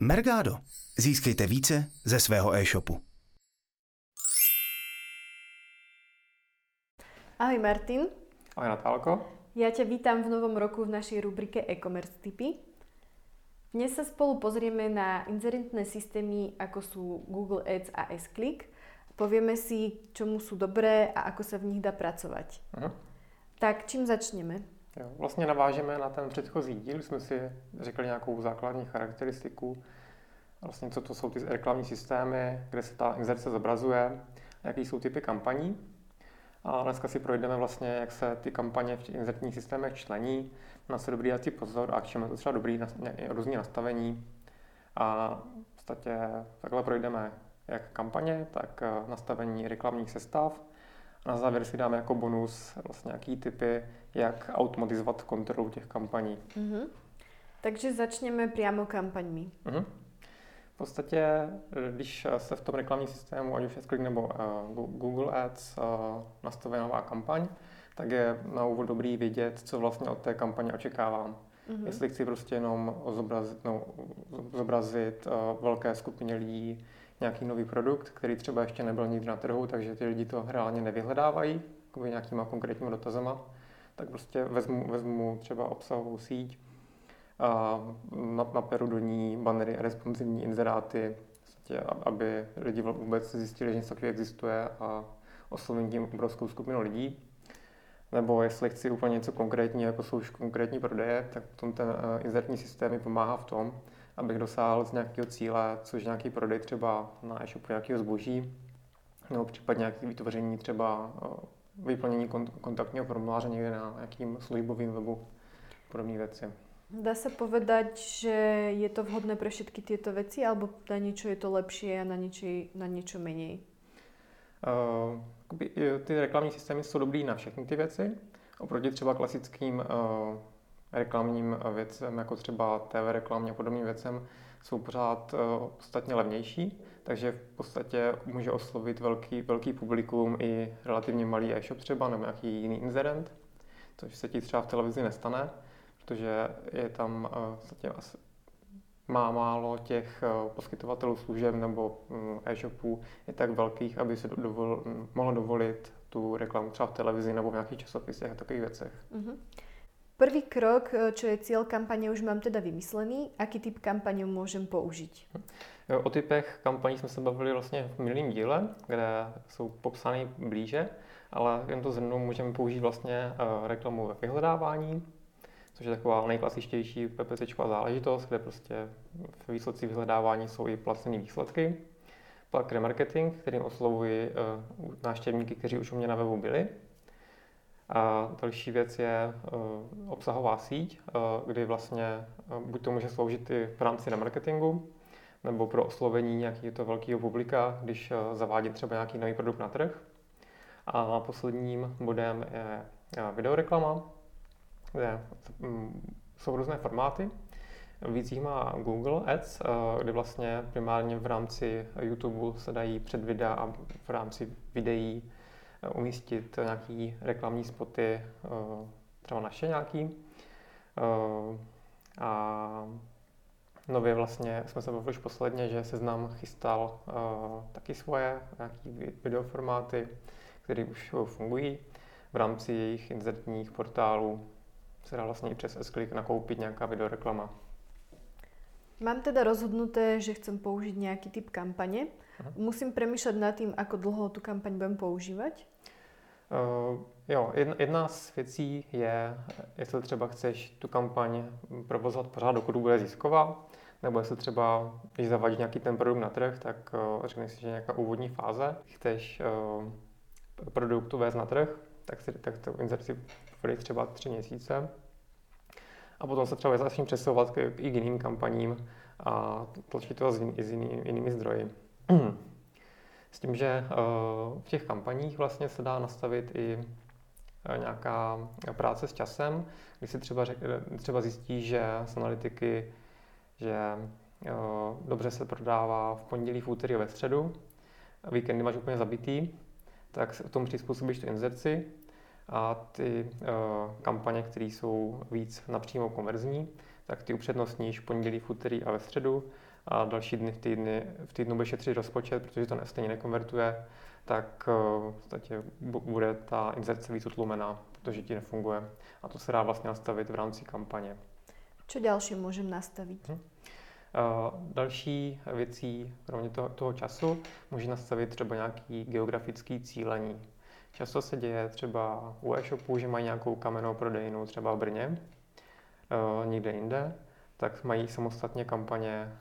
Mergado. Získejte více ze svého e-shopu. Ahoj Martin. Ahoj Natálko. Ja ťa vítam v novom roku v našej rubrike e-commerce tipy. Dnes sa spolu pozrieme na inzerentné systémy, ako sú Google Ads a S-Click. Povieme si, čomu sú dobré a ako sa v nich dá pracovať. Mhm. Tak čím začneme? Jo, vlastně navážeme na ten předchozí díl, jsme si řekli nějakou základní charakteristiku, vlastně co to jsou ty reklamní systémy, kde se ta inzerce zobrazuje, jaký jsou typy kampaní. A dneska si projdeme vlastně, jak se ty kampaně v inzertních systémech člení, na co dobrý dát pozor a k čemu je to třeba dobrý různý nastavení. A v podstatě takhle projdeme jak kampaně, tak eh, nastavení reklamních sestav. A na závěr si dáme jako bonus vlastně nějaký typy, jak automatizovat kontrolu těch kampaní. Mm-hmm. Takže začneme přímo kampaňmi. Mm-hmm. V podstatě, když se v tom reklamním systému, ať už je Sklik nebo uh, Google Ads, uh, nastaví nová kampaň, tak je na úvod dobrý vědět, co vlastně od té kampaně očekávám. Mm-hmm. Jestli chci prostě jenom zobrazit, no, zobrazit uh, velké skupině lidí nějaký nový produkt, který třeba ještě nebyl nikdy na trhu, takže ty lidi to reálně nevyhledávají nějakýma konkrétníma dotazama, tak prostě vezmu, vezmu třeba obsahovou síť, a naperu do ní bannery, responsivní inzeráty, vlastně, aby lidi vůbec zjistili, že něco takového existuje a oslovím tím obrovskou skupinu lidí. Nebo jestli chci úplně něco konkrétního, jako jsou už konkrétní prodeje, tak tom ten uh, inzertní systém mi pomáhá v tom, abych dosáhl z nějakého cíle, což nějaký prodej třeba na e-shopu nějakého zboží, nebo případně nějaké vytvoření třeba uh, vyplnění kontaktního formuláře někde na nějakým službovým webu, podobné věci. Dá sa povedať, že je to vhodné pre všetky tieto veci, alebo na niečo je to lepšie a na niečo, na menej? Uh, ty reklamní systémy jsou dobrý na všechny ty věci, oproti třeba klasickým uh, reklamním věcem, jako třeba TV reklamě a podobným věcem, jsou pořád uh, podstatně levnější, takže v podstatě může oslovit velký, velký publikum i relativně malý e-shop třeba nebo nějaký jiný inzerent, což se ti třeba v televizi nestane protože je tam vlastně má málo těch eh, poskytovatelů služeb nebo mm, e-shopů je tak velkých, aby se dovol, mohlo dovolit tu reklamu třeba v televizi nebo v nějakých časopisech a takových věcech. Mm-hmm. Prvý krok, čo je cíl kampaně, už mám teda vymyslený. Aký typ kampaně můžem použít? O typech kampaní jsme se bavili vlastně v minulém díle, kde jsou popsány blíže, ale jen to zhrnu, můžeme použít vlastně eh, reklamu ve vyhledávání, což je taková nejklasičtější PPC záležitost, kde prostě v výsledcích vyhledávání jsou i placené výsledky. Pak remarketing, kterým oslovuji uh, návštěvníky, kteří už u mě na webu byli. A další věc je uh, obsahová síť, uh, kdy vlastně buď to může sloužit i v rámci remarketingu, nebo pro oslovení nějakého velkého publika, když zavádí třeba nějaký nový produkt na trh. A posledním bodem je videoreklama, kde mm, jsou různé formáty. Víc jich má Google Ads, eh, kde vlastně primárně v rámci YouTube se dají před videa a v rámci videí eh, umístit nějaký reklamní spoty, eh, třeba naše nějaký. A nově vlastně jsme se bavili už posledně, že Seznam chystal taky svoje nějaký videoformáty, které už fungují v rámci jejich inzertních portálů se dá vlastně i přes s nakoupit nějaká videoreklama. Mám teda rozhodnuté, že chcem použiť nějaký typ kampaně. Uh-huh. Musím přemýšlet nad tím, ako dlouho tu kampaň budem používat? Uh, jo, jedna, jedna z věcí je, jestli třeba chceš tu kampaň provozovat pořád, dokud bude zisková, nebo jestli třeba, když zavadí nějaký ten produkt na trh, tak uh, řekneš si, že nějaká úvodní fáze, chceš uh, produktu vést na trh, tak, si, tak to inzerci byly třeba tři měsíce. A potom se třeba začne přesouvat k, i k jiným kampaním a tlačit to s, s jiný, jinými zdroji. S tím, že uh, v těch kampaních vlastně se dá nastavit i uh, nějaká práce s časem, kdy si třeba, řek, třeba zjistí, že z analytiky, že uh, dobře se prodává v pondělí, v úterý a ve středu, víkendy máš úplně zabitý, tak v tom přizpůsobíš tu inzerci a ty uh, kampaně, které jsou víc napřímo konverzní, tak ty upřednostníš pondělí, v úterý a ve středu a další dny v, týdny, v týdnu bude šetřit rozpočet, protože to stejně nekonvertuje, tak v podstatě bude ta inzerce víc utlumená, protože ti nefunguje. A to se dá vlastně nastavit v rámci kampaně. Co další můžeme nastavit? Hmm. Další věcí, kromě toho, toho času, může nastavit třeba nějaký geografický cílení. Často se děje třeba u e-shopů, že mají nějakou kamennou prodejnu třeba v Brně, někde jinde, tak mají samostatně kampaně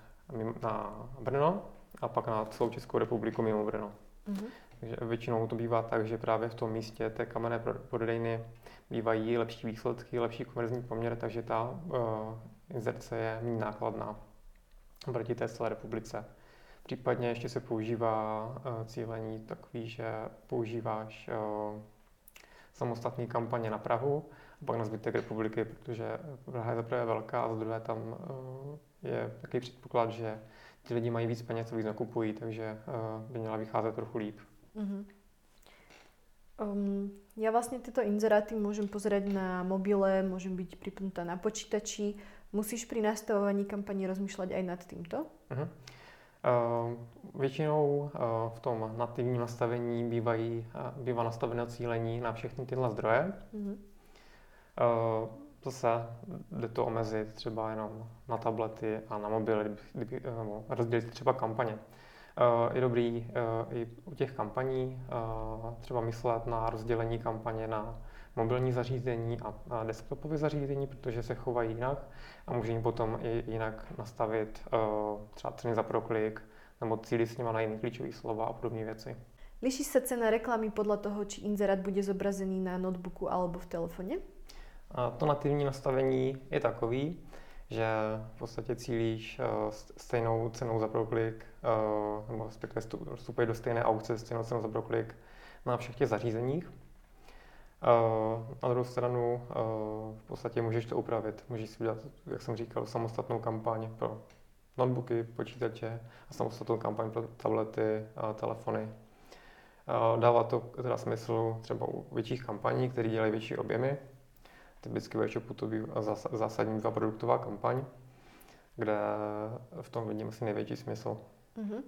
na Brno a pak na celou Českou republiku mimo Brno. Mm-hmm. Takže většinou to bývá tak, že právě v tom místě té kamenné prodejny bývají lepší výsledky, lepší konverzní poměr, takže ta uh, inzerce je méně nákladná proti té celé republice. Případně ještě se používá uh, cílení takový, že používáš uh, samostatný kampaně na Prahu a pak na zbytek republiky, protože Praha je zaprvé velká a za druhé tam uh, je takový předpoklad, že ti lidi mají víc peněz, co víc nakupují, takže by měla vycházet trochu líp. Mm-hmm. Um, ja vlastne tieto inzeráty môžem pozerať na mobile, môžem byť pripnutá na počítači. Musíš pri nastavovaní kampaní rozmýšľať aj nad týmto? Uh-huh. Uh, většinou uh, v tom nativním nastavení bývají, uh, bývá nastavené cílení na všechny tyhle zdroje. Uh-huh. Uh, zase jde to omezit třeba jenom na tablety a na mobily, kdyby, kdyby, uh, rozdělit třeba kampaně. Eh, je dobrý eh, i u těch kampaní eh, třeba myslet na rozdělení kampaně na mobilní zařízení a desktopové zařízení, protože se chovají jinak a může jim potom i jinak nastavit třeba ceny za proklik nebo cílit s nimi na jiné klíčové slova a podobné věci. Liší se cena reklamy podle toho, či inzerát bude zobrazený na notebooku alebo v telefoně? To nativní nastavení je takový, že v podstatě cílíš uh, stejnou cenou za proklik, uh, nebo respektive vstupuješ do stejné aukce stejnou cenou za proklik na všech těch zařízeních. Uh, na druhou stranu uh, v podstatě můžeš to upravit. Můžeš si udělat, jak jsem říkal, samostatnou kampaň pro notebooky, počítače a samostatnou kampaň pro tablety a telefony. Uh, dává to teda smysl třeba u větších kampaní, které dělají větší objemy, typicky v e-shopu to bývá zásadní bývá produktová kampaň, kde v tom vidím asi největší smysl. Uh-huh.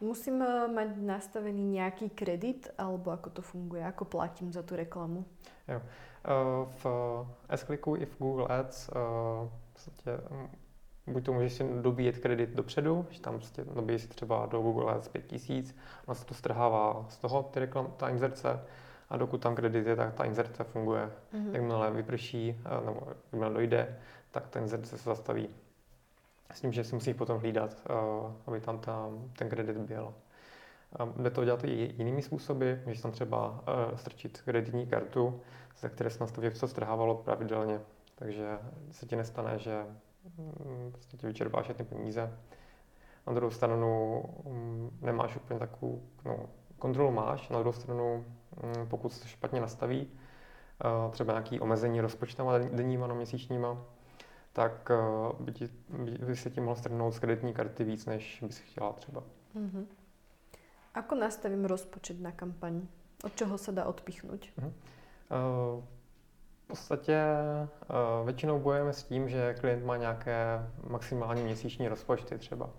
Musím eh, mať nastavený nějaký kredit, alebo ako to funguje, ako platím za tu reklamu? Jo. Eh, v s i v Google Ads vlastně, buď to můžeš si dobíjet kredit dopředu, že tam prostě dobíjíš třeba do Google Ads 5000, ono se to strhává z toho, ty reklam, ta inzerce, a dokud tam kredit je, tak ta inzerce funguje. Mm-hmm. Jakmile vyprší, nebo jakmile dojde, tak ta inzerce se zastaví. S tím, že si musí potom hlídat, eh, aby tam ta, ten kredit byl. Jde to dělat i jinými způsoby, můžeš tam třeba eh, strčit kreditní kartu, ze které se nastaví, co strhávalo pravidelně. Takže se ti nestane, že mm, prostě ti vyčerpáš ty peníze. Na druhou stranu mm, nemáš úplně takovou, no, kontrolu máš, na druhou stranu Mm, pokud se špatně nastaví, eh, třeba nějaké omezení rozpočtama denníma nebo měsíčníma, tak eh, by, ti, by se ti mohl strhnout z kreditní karty víc, než by si chtěla třeba. Mm-hmm. Ako nastavím rozpočet na kampaň? Od čeho se dá odpichnout? Mm-hmm. v podstatě většinou bojujeme s tím, že klient má nějaké maximální měsíční rozpočty třeba.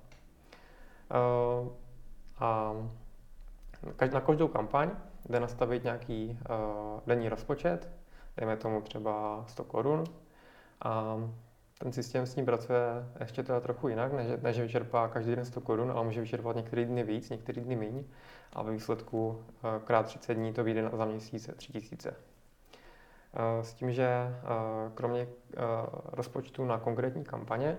a na každou kampaň jde nastavit nějaký uh, denní rozpočet, dejme tomu třeba 100 korun. A ten systém s ním pracuje ještě teda trochu jinak, než, než vyčerpá každý den 100 korun, ale může vyčerpat některý dny víc, některý dny méně. A ve výsledku uh, krát 30 dní to vyjde za měsíc 3000. Uh, s tím, že uh, kromě rozpočtu na konkrétní kampaně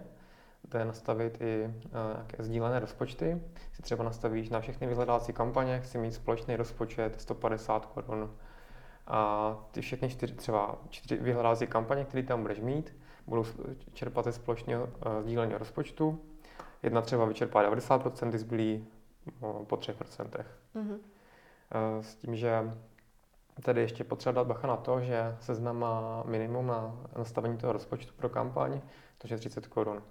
jde nastavit i nějaké sdílené rozpočty. Si třeba nastavíš na všechny vyhledávací kampaně, chci mít společný rozpočet 150 korun. A ty všechny čtyři, třeba čtyři vyhledávací kampaně, které tam budeš mít, budou čerpat ze společného uh, sdíleného rozpočtu. Jedna třeba vyčerpá 90%, zbylý uh, po 3%. Mm-hmm. Uh, s tím, že tady ještě potřeba dát bacha na to, že seznam má minimum na nastavení toho rozpočtu pro kampaň, to je 30 korun.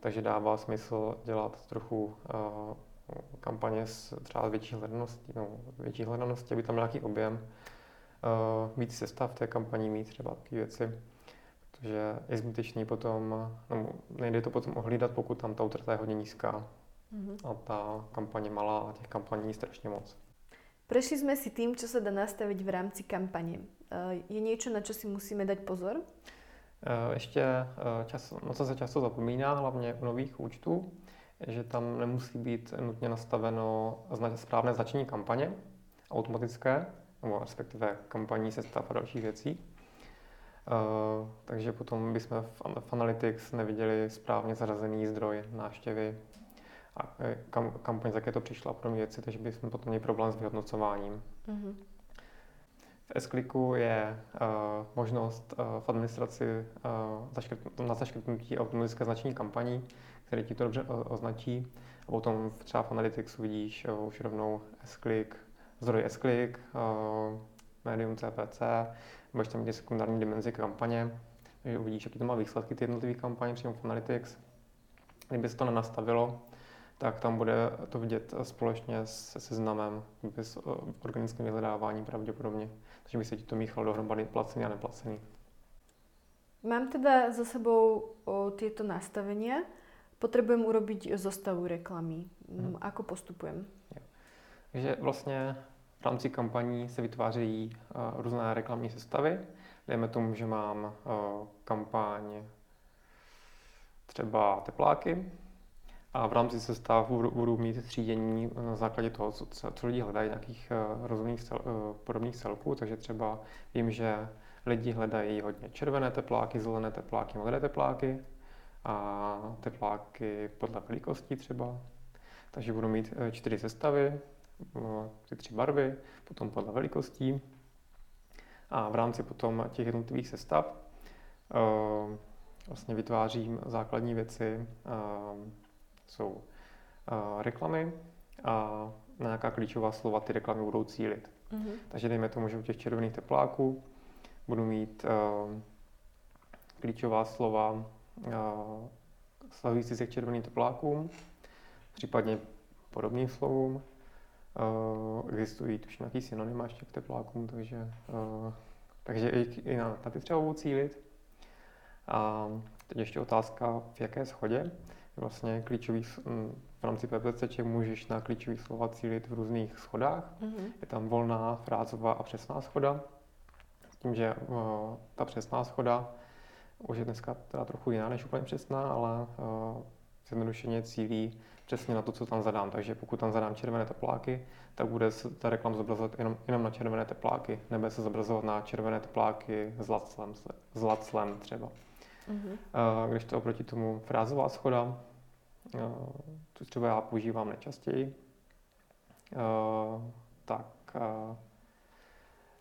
Takže dává smysl dělat trochu uh, kampaně s třeba větší hledaností, no, větší hledaností, aby tam nějaký objem, uh, víc sestav té kampaní mít třeba takové věci. Protože je zbytečný potom, no, nejde to potom ohlídat, pokud tam ta utrata je hodně nízká mm-hmm. a ta kampaň je malá a těch kampaní je strašně moc. Prešli sme si tým, čo sa dá nastaviť v rámci kampane. Eh, je niečo, na čo si musíme dať pozor? Eh, ještě, čas, no co se často zapomíná, hlavně u nových účtů, že tam nemusí být nutně nastaveno správné značení kampaně, automatické, nebo respektive kampaní se a dalších věcí. Uh, takže potom bychom v, v Analytics neviděli správně zařazený zdroj návštěvy a e, kam, kampaň, za jaké to přišla pro mě věci, takže bychom potom měli problém s vyhodnocováním. Mm-hmm. V s je uh, možnost uh, v administraci uh, zaškrt, na zaškrtnutí automatické značení kampaní, které ti to dobře označí. A potom třeba v Analyticsu vidíš uh, už rovnou S-Click, zdroj S-Click, uh, Medium CPC, budeš tam mít sekundární dimenzi kampaně, takže uvidíš, jaký to má výsledky ty jednotlivé kampaně přímo v Analytics. Kdyby se to nenastavilo, tak tam bude to vidět společně se seznamem, s eh, organickým vyhledáváním pravděpodobně. Takže by se ti to míchalo dohromady placený a neplacený. Mám teda za sebou o, tieto nastavenia. Potrebujem urobiť zostavu reklamy. Hmm. Ako postupujem? Takže vlastně v rámci kampaní se vytvářejí uh, různé reklamní sestavy. Dejme tomu, že mám uh, kampaň třeba tepláky a v rámci sestav budu, mít třídění na základě toho, co, co lidi hledají, nějakých uh, rozumných cel, podobných celků. Takže třeba vím, že lidi hledají hodně červené tepláky, zelené tepláky, modré tepláky a tepláky podle velikosti třeba. Takže budu mít čtyři sestavy, ty tři barvy, potom podle velikostí. A v rámci potom těch jednotlivých sestav uh, vlastně vytvářím základní věci, uh, jsou uh, reklamy a na nějaká klíčová slova ty reklamy budou cílit. Mm-hmm. Takže dejme tomu, že u těch červených tepláků budu mít klíčová slova stahující se k červeným teplákům, případně podobným slovům. Uh, existují tuším nějaký synonyma ještě k teplákům, takže, uh, takže i, i na, na ty třeba cílit. A teď ještě otázka, v jaké schodě. Vlastně klíčový, v rámci PPC můžeš na klíčový slova cílit v různých schodách. Mm-hmm. Je tam volná, frázová a přesná schoda. S tím, že uh, ta přesná schoda už je dneska teda trochu jiná než úplně přesná, ale uh, zjednodušeně cílí přesně na to, co tam zadám. Takže pokud tam zadám červené tepláky, tak bude se ta reklama zobrazovat jenom, jenom na červené tepláky, nebude se zobrazovat na červené tepláky s laclem, s laclem třeba. Mm-hmm. Když to oproti tomu frázová schoda, tu třeba já používám nejčastěji, tak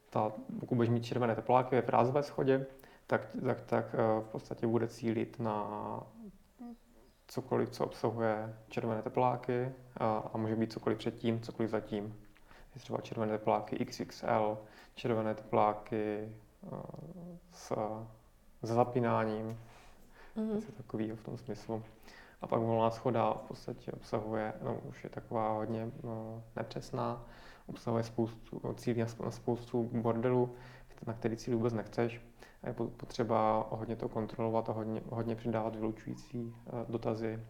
ta, pokud budeš mít červené tepláky ve frázové schodě, tak, tak, tak v podstatě bude cílit na cokoliv, co obsahuje červené tepláky a, a může být cokoliv předtím, cokoliv zatím. Je třeba červené tepláky XXL, červené tepláky s, s zapínáním, mm-hmm. něco takového v tom smyslu. A pak volná schoda v podstatě obsahuje, no už je taková hodně no, nepřesná, obsahuje spoustu, cílí na spoustu bordelů, na který cíl vůbec nechceš a je potřeba hodně to kontrolovat a hodně, hodně přidávat vylučující eh, dotazy,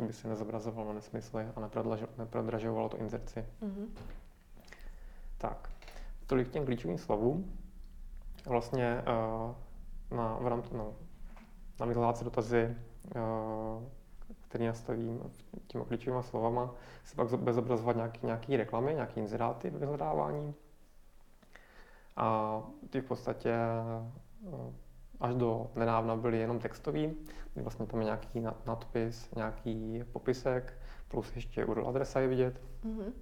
aby se nezobrazovalo nesmysly a neprodražovalo to inzerci. Mm-hmm. Tak, tolik těm klíčovým slovům. Vlastně uh, na, v rámci, no, na vyhládací dotazy, uh, který nastavím těmi klíčovými slovama, se pak bude zobrazovat nějaký, nějaký reklamy, nějaký inzeráty ve vyhledávání. A ty v podstatě až do nedávna byly jenom textový, vlastně tam je nějaký nadpis, nějaký popisek, plus ještě URL adresa je vidět. Mm-hmm.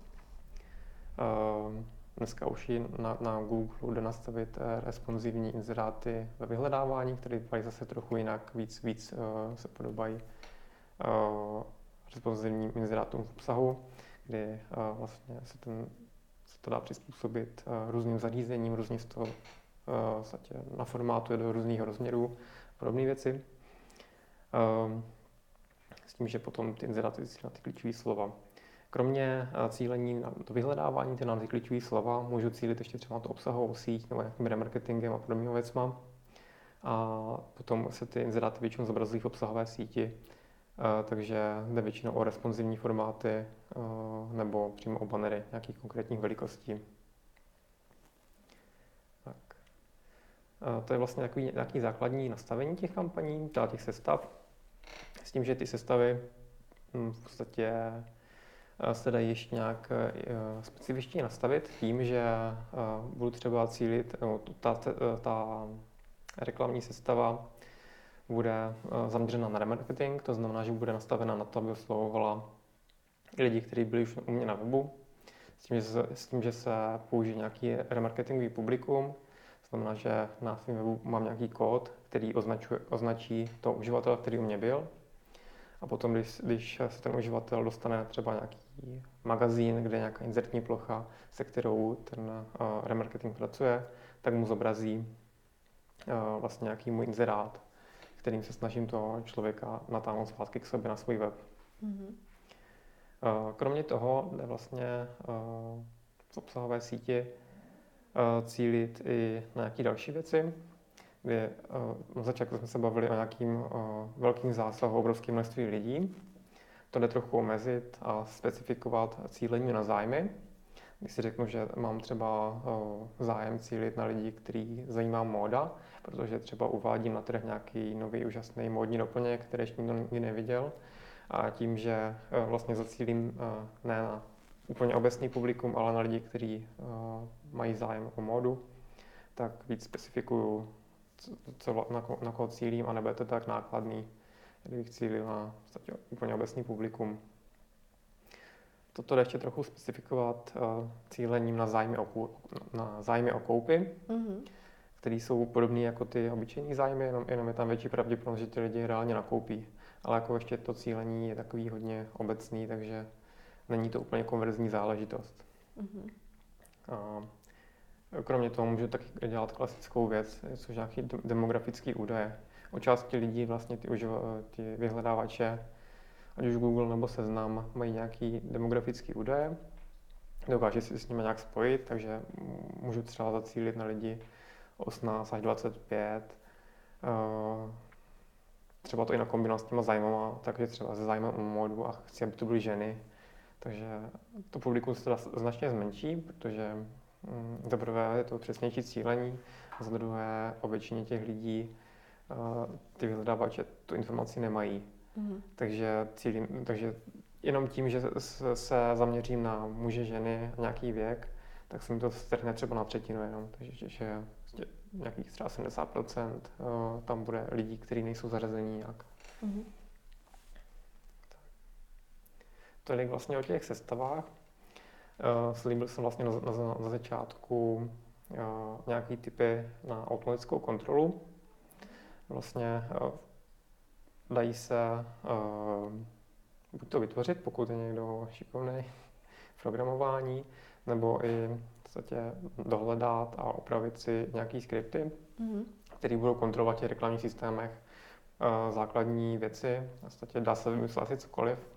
Dneska už i na, na Google jde nastavit eh, responsivní inzeráty ve vyhledávání, které vypadají zase trochu jinak, víc, víc uh, se podobají uh, responsivním inzerátům v obsahu, kdy vlastně se, ten, se to dá přizpůsobit různým zařízením, různě z toho na formátu do různých rozměrů, podobné věci. Ehm, s tím, že potom ty inzeráty na ty klíčové slova. Kromě cílení na to vyhledávání, ty na ty klíčové slova, můžu cílit ještě třeba na to obsahovou síť nebo nějakým remarketingem a podobnými věcma. a potom se ty inzeráty většinou zobrazují v obsahové síti, takže jde většinou o responsivní formáty nebo přímo o banery nějakých konkrétních velikostí. To je vlastně takový, nějaký základní nastavení těch kampaní, teda těch sestav, s tím, že ty sestavy hm, v podstatě se dají ještě nějak specifičně nastavit tím, že budu třeba cílit, no, ta, ta reklamní sestava bude eh, zaměřena na remarketing, to znamená, že bude nastavena na to, aby oslovovala lidi, kteří byli už u mě na webu, s tím, že se, s tím, že se použije nějaký remarketingový publikum, znamená, že na svém webu mám nějaký kód, který označuje, označí to uživatele, který u mě byl. A potom, když, když se ten uživatel dostane třeba nějaký magazín, kde je nějaká inzertní plocha, se kterou ten uh, remarketing pracuje, tak mu zobrazí uh, vlastně nějaký můj inzerát, kterým se snažím toho člověka natáhnout zpátky k sobě na svůj web. Mm-hmm. Kromě toho jde vlastně v obsahové síti cílit i na nějaké další věci, kdy na začátku jsme se bavili o nějakým velkým zásahu obrovském množství lidí. To jde trochu omezit a specifikovat cílení na zájmy. Když si řeknu, že mám třeba zájem cílit na lidi, který zajímá móda, protože třeba uvádím na trh nějaký nový úžasný módní doplněk, který ještě nikdo nikdy neviděl. A tím, že eh, vlastně zacílím eh, ne na úplně obecný publikum, ale na lidi, kteří eh, mají zájem o módu, tak víc specifikuju, co, na, ko, na koho cílím a nebude to tak nákladný, kdybych cílil na vlastně úplně obecný publikum. Toto jde ještě trochu specifikovat uh, cílením na zájmy o, na zájmy o koupy. Mm-hmm které jsou podobné jako ty obyčejní zájmy, jenom, jenom je tam větší pravděpodobnost, že ty lidi reálně nakoupí. Ale jako ještě to cílení je takový hodně obecný, takže není to úplně konverzní záležitost. Mm-hmm. A kromě toho můžu taky dělat klasickou věc, což nějaký demografický údaje. O části lidí vlastně ty, uživa, ty vyhledávače, ať už Google nebo Seznam, mají nějaký demografický údaje, dokáže si s nimi nějak spojit, takže můžu třeba zacílit na lidi, 18 až 25. Eh, třeba to i na s těma zájmama, takže třeba se zájmem o modu a chci, aby to byly ženy. Takže to publikum se teda značně zmenší, protože mm, za prvé je to přesnější cílení, a za druhé o většině těch lidí uh, ty vyhledávače tu informaci nemají. Mm-hmm. Takže, cílím, takže jenom tím, že se zaměřím na muže, ženy a nějaký věk, tak se mi to strhne třeba na třetinu jenom. Takže že nějakých třeba 70% eh, tam bude lidí, kteří nejsou zařazení nějak. Mm-hmm. Tolik vlastně o těch sestavách. Uh, slíbil jsem vlastně na, na, na začátku uh, nějaký typy na automatickou kontrolu. Vlastně uh, dají se uh, buď to vytvořit, pokud je někdo šikovný v programování, nebo i podstatě dohledat a opravit si nějaký skripty, mm-hmm. které budou kontrolovat v těch reklamních systémech uh, základní věci. V podstatě dá se vymyslet asi cokoliv.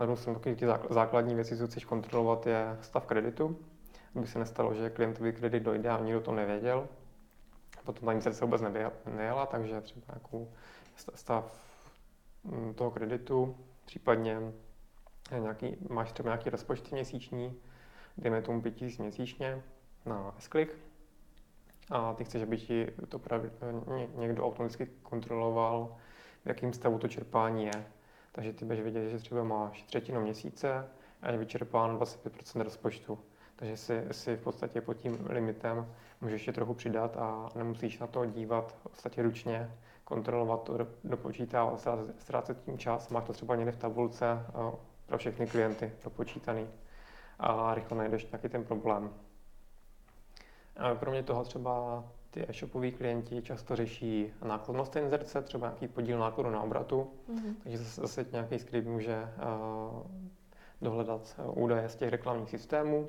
Na druhou stranu ty základní věci, co chceš kontrolovat, je stav kreditu, aby se nestalo, že klientovi kredit dojde a nikdo to nevěděl. Potom ta inzerce vůbec nejela, takže třeba nějakou stav mm, toho kreditu, případně nějaký, máš třeba nějaký rozpočty měsíční, dejme tomu 5000 měsíčně na S-Click a ty chceš, aby ti to pravi, někdo automaticky kontroloval, v jakém stavu to čerpání je. Takže ty budeš vědět, že třeba máš třetinu měsíce a je vyčerpán 25% rozpočtu. Takže si, si v podstatě pod tím limitem můžeš ještě trochu přidat a nemusíš na to dívat v podstatě ručně, kontrolovat to, dopočítávat, ztrácet tím čas. Máš to třeba někde v tabulce pro všechny klienty dopočítaný a rychle najdeš nějaký ten problém. A kromě toho třeba ty e-shopoví klienti často řeší nákladnost inzerce, třeba nějaký podíl nákladu na obratu, mm-hmm. takže zase nějaký skript může uh, dohledat údaje z těch reklamních systémů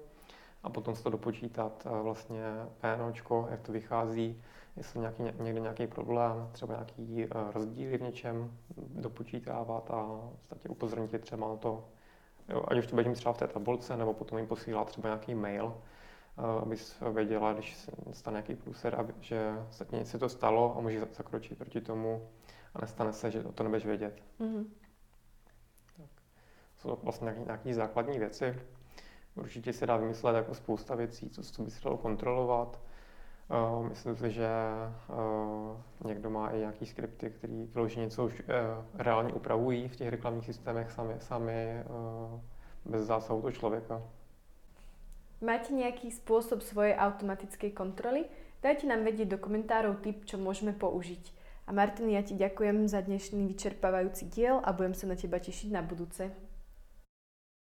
a potom se to dopočítat uh, vlastně PNOčko, jak to vychází, jestli nějaký, někde nějaký problém, třeba nějaký uh, rozdíly v něčem dopočítávat a v podstatě upozornit třeba na to, Jo, ať už to budeme třeba v té tabulce, nebo potom jim posílá třeba nějaký mail, abys věděla, když se stane nějaký průser, aby, že se něco to stalo a můžeš zakročit proti tomu a nestane se, že o to nebudeš vědět. Mm-hmm. Tak. Jsou to vlastně nějaké základní věci. Určitě se dá vymyslet jako spousta věcí, co, co by se dalo kontrolovat. Uh, myslím si, že uh, někdo má i nějaký skripty, které vyloženě něco už uh, reálně upravují v těch reklamních systémech sami, sami uh, bez zásahu toho člověka. Máte nějaký způsob svojej automatické kontroly? Dajte nám vedieť do komentárov tip, čo môžeme použiť. A Martin, ja ti ďakujem za dnešný vyčerpávajúci diel a budem sa na teba tešiť na budúce.